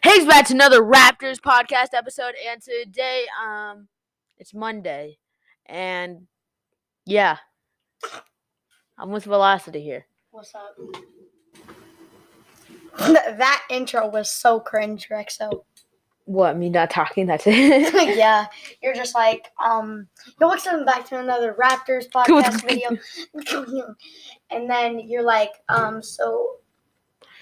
Hey, it's back to another Raptors podcast episode, and today, um, it's Monday, and yeah, I'm with Velocity here. What's up? that intro was so cringe, Rexo. What? Me not talking? That's it. yeah, you're just like, um, yo, welcome back to another Raptors podcast video. and then you're like, um, so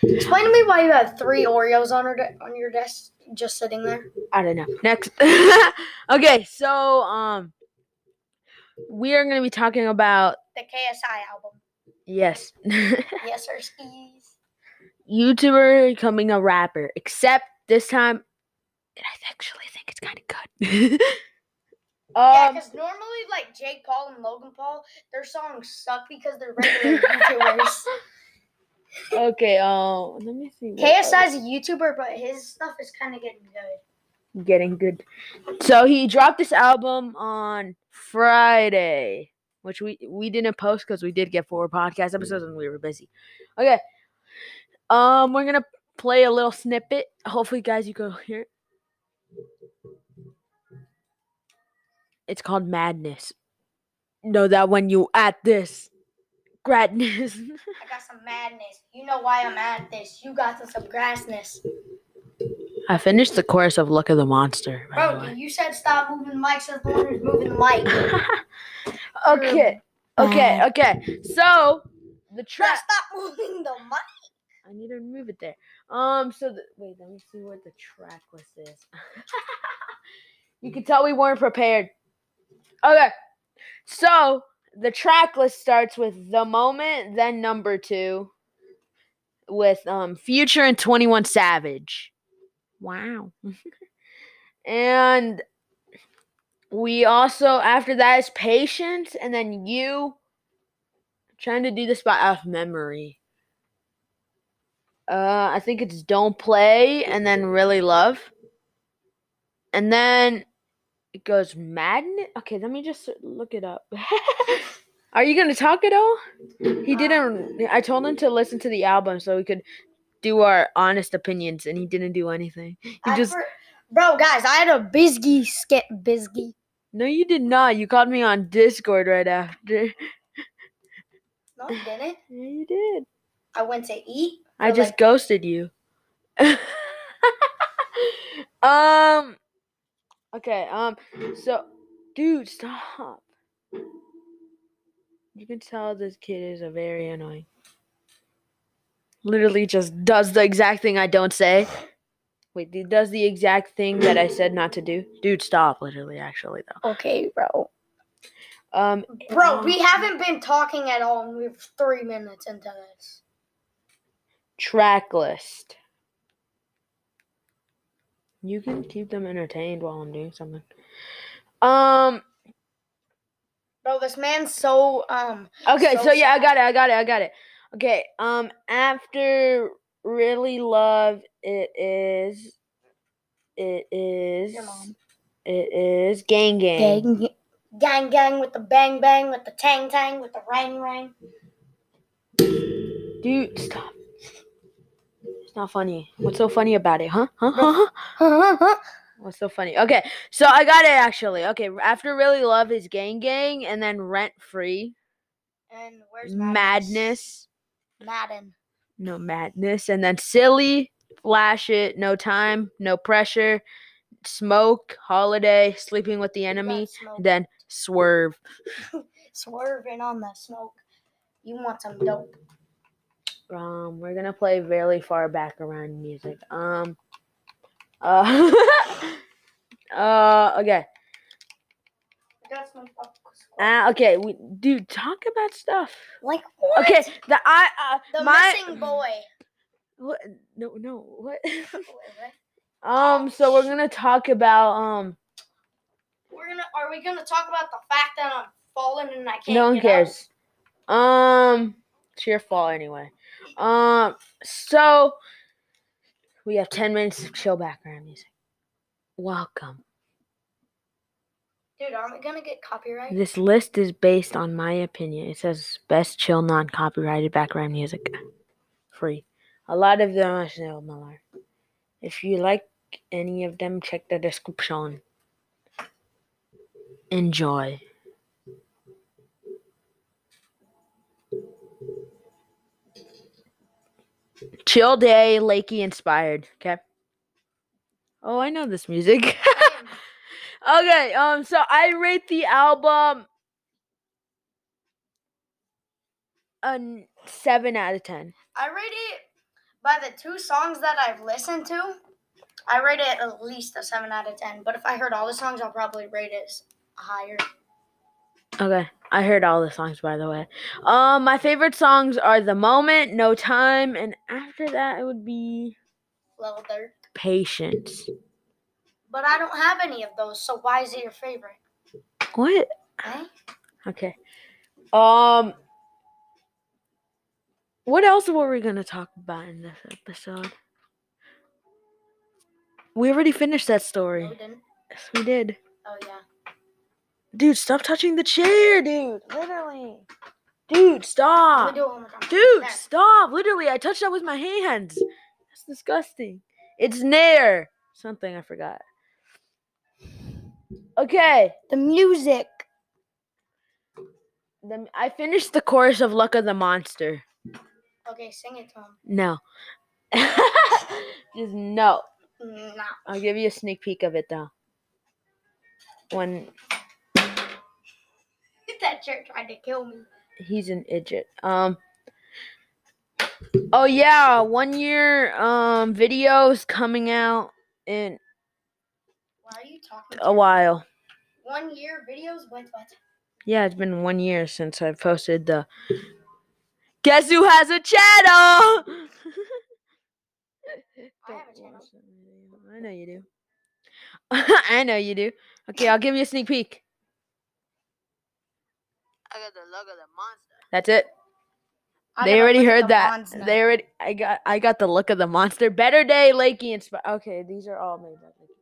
explain to me why you have three Oreos on, de- on your desk just sitting there. I don't know. Next. okay, so um, we are going to be talking about The KSI album. yes, Yes, sir. Skis. YouTuber becoming a rapper. Except this time, and I actually think it's kind of good. Yeah, um, because normally, like Jake Paul and Logan Paul, their songs suck because they're regular YouTubers. Okay. Um, let me see. KSI's a YouTuber, but his stuff is kind of getting good. getting good. So he dropped this album on Friday, which we we didn't post because we did get four podcast episodes and we were busy. Okay. Um, we're gonna play a little snippet. Hopefully, guys, you can hear it. It's called Madness. Know that when you at this, gradness. I got some madness. You know why I'm at this. You got some, some grassness. I finished the chorus of "Look of the Monster." by the Bro, you said stop moving the mic, says the one who's moving the mic. okay, okay, okay. So the Try track. stop moving the mic. I need to move it there. Um, so the, wait, let me see what the track list is. you can tell we weren't prepared. Okay, so the track list starts with the moment, then number two, with um Future and Twenty One Savage. Wow. and we also after that is Patience, and then you trying to do this by off memory. Uh, I think it's Don't Play and then Really Love. And then it goes Madness. Okay, let me just look it up. Are you to talk at all? He didn't. I told him to listen to the album so we could do our honest opinions, and he didn't do anything. He I just. for- Bro, guys, I had a Bisgee skip Bisgee. No, you did not. You called me on Discord right after. No, you didn't. Yeah, you did. I went to eat. I just like, ghosted you. um. Okay. Um. So, dude, stop. You can tell this kid is a very annoying. Literally, just does the exact thing I don't say. Wait, he does the exact thing that I said not to do. Dude, stop. Literally, actually, though. Okay, bro. Um. Bro, we haven't been talking at all, and we're three minutes into this. track list. You can keep them entertained while I'm doing something. Um. Bro, this man's so um. Okay, so, So yeah, I got it. I got it. I got it. Okay. Um. After really love, it is. It is. Your mom. It is gang gang. Gang, gang, gang with the bang, bang with the tang, tang with the rang, rang. Dude, stop. Not funny. What's so funny about it, huh? Huh? huh? huh? huh? What's so funny? Okay, so I got it actually. Okay, after really love is gang gang, and then rent free, and where's madness, Madden. no madness, and then silly, flash it, no time, no pressure, smoke, holiday, sleeping with the enemy, Got smoke. and then swerve. Swerving on the smoke. You want some dope? Um, we're gonna play really far back around music. Um, uh, uh, okay. Uh, okay, we dude talk about stuff. Like what? Okay, the I uh The my missing boy. what no no what um so we're gonna talk about um We're gonna. Are we gonna talk about the fact that I'm falling and I can't? no one cares um it's your fault anyway um so we have 10 minutes of chill background music welcome Dude, aren't we gonna get copyright? this list is based on my opinion it says best chill non-copyrighted background music free a lot of them are still Miller. If you like any of them, check the description. Enjoy. Chill day, Lakey inspired. Okay. Oh, I know this music. okay, um, so I rate the album a seven out of ten. I rate it by the two songs that I've listened to. I rate it at least a seven out of ten. But if I heard all the songs, I'll probably rate it higher. Okay. I heard all the songs by the way. Um my favorite songs are The Moment, No Time, and after that it would be Level third. Patience. But I don't have any of those, so why is it your favorite? What? Eh? Okay. Um What else were we gonna talk about in this episode? We already finished that No, story. we didn't. Yes, we did. Oh yeah. Dude, stop touching the chair, dude. Literally. Dude, stop. do it one more time. Dude, There. stop. Literally, I touched that with my hands. That's disgusting. It's Nair. Something I forgot. Okay. The music. The, I finished the chorus of Luck of the Monster. Okay, sing it to him. No. Just no. No. I'll give you a sneak peek of it though. When that jerk tried to kill me. he's an idiot. Um Oh yeah, one year um videos coming out in Why are you talking? a while. One year videos? What? What? Yeah, it's been one year since I posted the Guess who has a channel? I have a channel. I know you do. I know you do. Okay, I'll give you a sneak peek. I got the look of the monster. That's it. I they already heard the that. monster. They already. I got. I got the look of the monster. Better day, Lakey, and Sp- Okay, these are all made by Lakey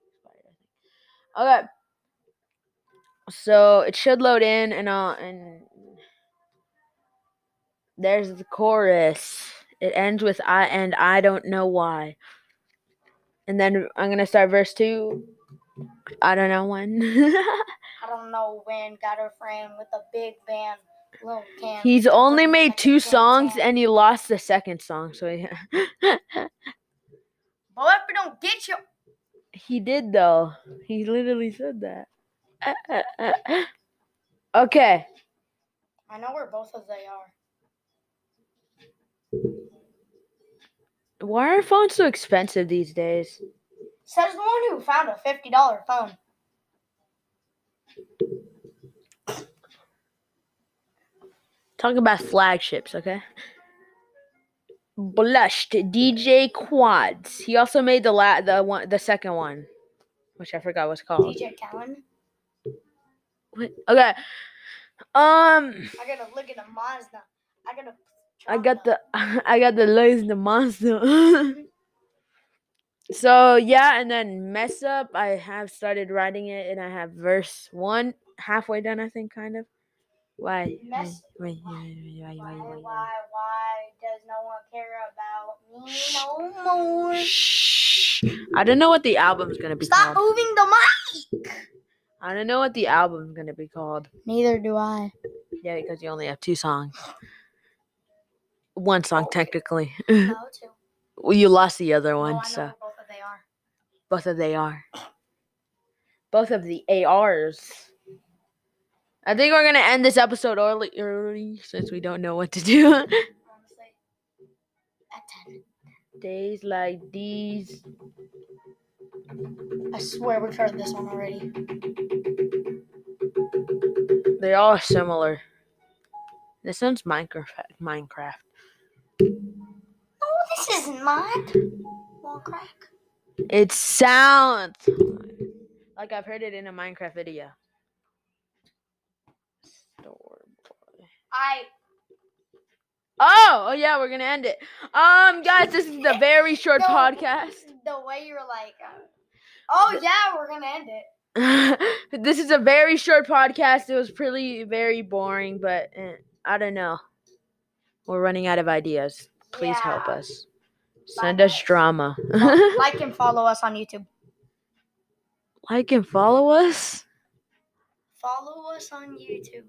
Inspired. Okay. So it should load in, and uh, and there's the chorus. It ends with I and I don't know why. And then I'm gonna start verse two. I don't know when. I don't know when. Got a friend with a big band. Little. He's only made two songs, can. and he lost the second song. So yeah. Boy, if we don't get you. He did though. He literally said that. okay. I know where both of they are. Why are phones so expensive these days? Says the one who found a fifty dollar phone. Talk about flagships, okay? Blushed DJ Quads. He also made the la- the one the second one, which I forgot what's called. DJ Callen. What? Okay. Um I gotta look at the Mazda. I gotta. I got the I got the Lays the monster. so yeah, and then mess up. I have started writing it, and I have verse one halfway done. I think kind of. Why? Mess- wait, wait, Why, wait, wait, why, why does no one care about me no more? Shh. I don't know what the album's gonna be Stop called. moving the mic. I don't know what the album's gonna be called. Neither do I. Yeah, because you only have two songs. One song oh. technically. Oh, no, too. well, you lost the other Oh, one, know so where both of they are. Both of they are. Both of the ARs. I think we're gonna end this episode early, early since we don't know what to do. Honestly, at ten. Days like these. I swear we've heard this one already. They all are similar. This one's Minecraft. Minecraft. No, this isn't mine. Wall crack. It sounds like I've heard it in a Minecraft video. I. Oh, oh yeah, we're gonna end it. Um, guys, this is the very short No, podcast. The way you're like. Uh, oh yeah, we're gonna end it. this is a very short podcast. It was pretty very boring, but eh, I don't know. We're running out of ideas. Please help us. Send us drama. like and follow us on YouTube. like and follow us. Follow us on YouTube.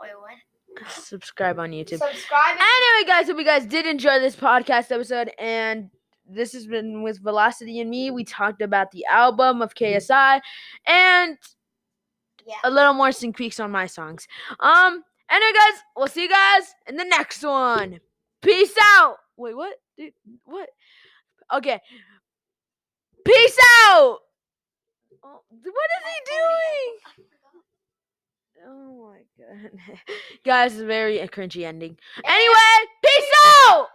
Wait, what? Subscribe on YouTube. Subscribe. Anyway, guys, hope you guys did enjoy this podcast episode, and this has been with Velocity and me. We talked about the album of KSI and Yeah. a little more sneak peeks on my songs. Um, anyway, guys, we'll see you guys in the next one. Peace out. Wait, what? Dude, what? Okay. Peace out. Oh, what is he oh, doing? Oh my god. Guys, it's a very uh, cringy ending. Anyway, peace out!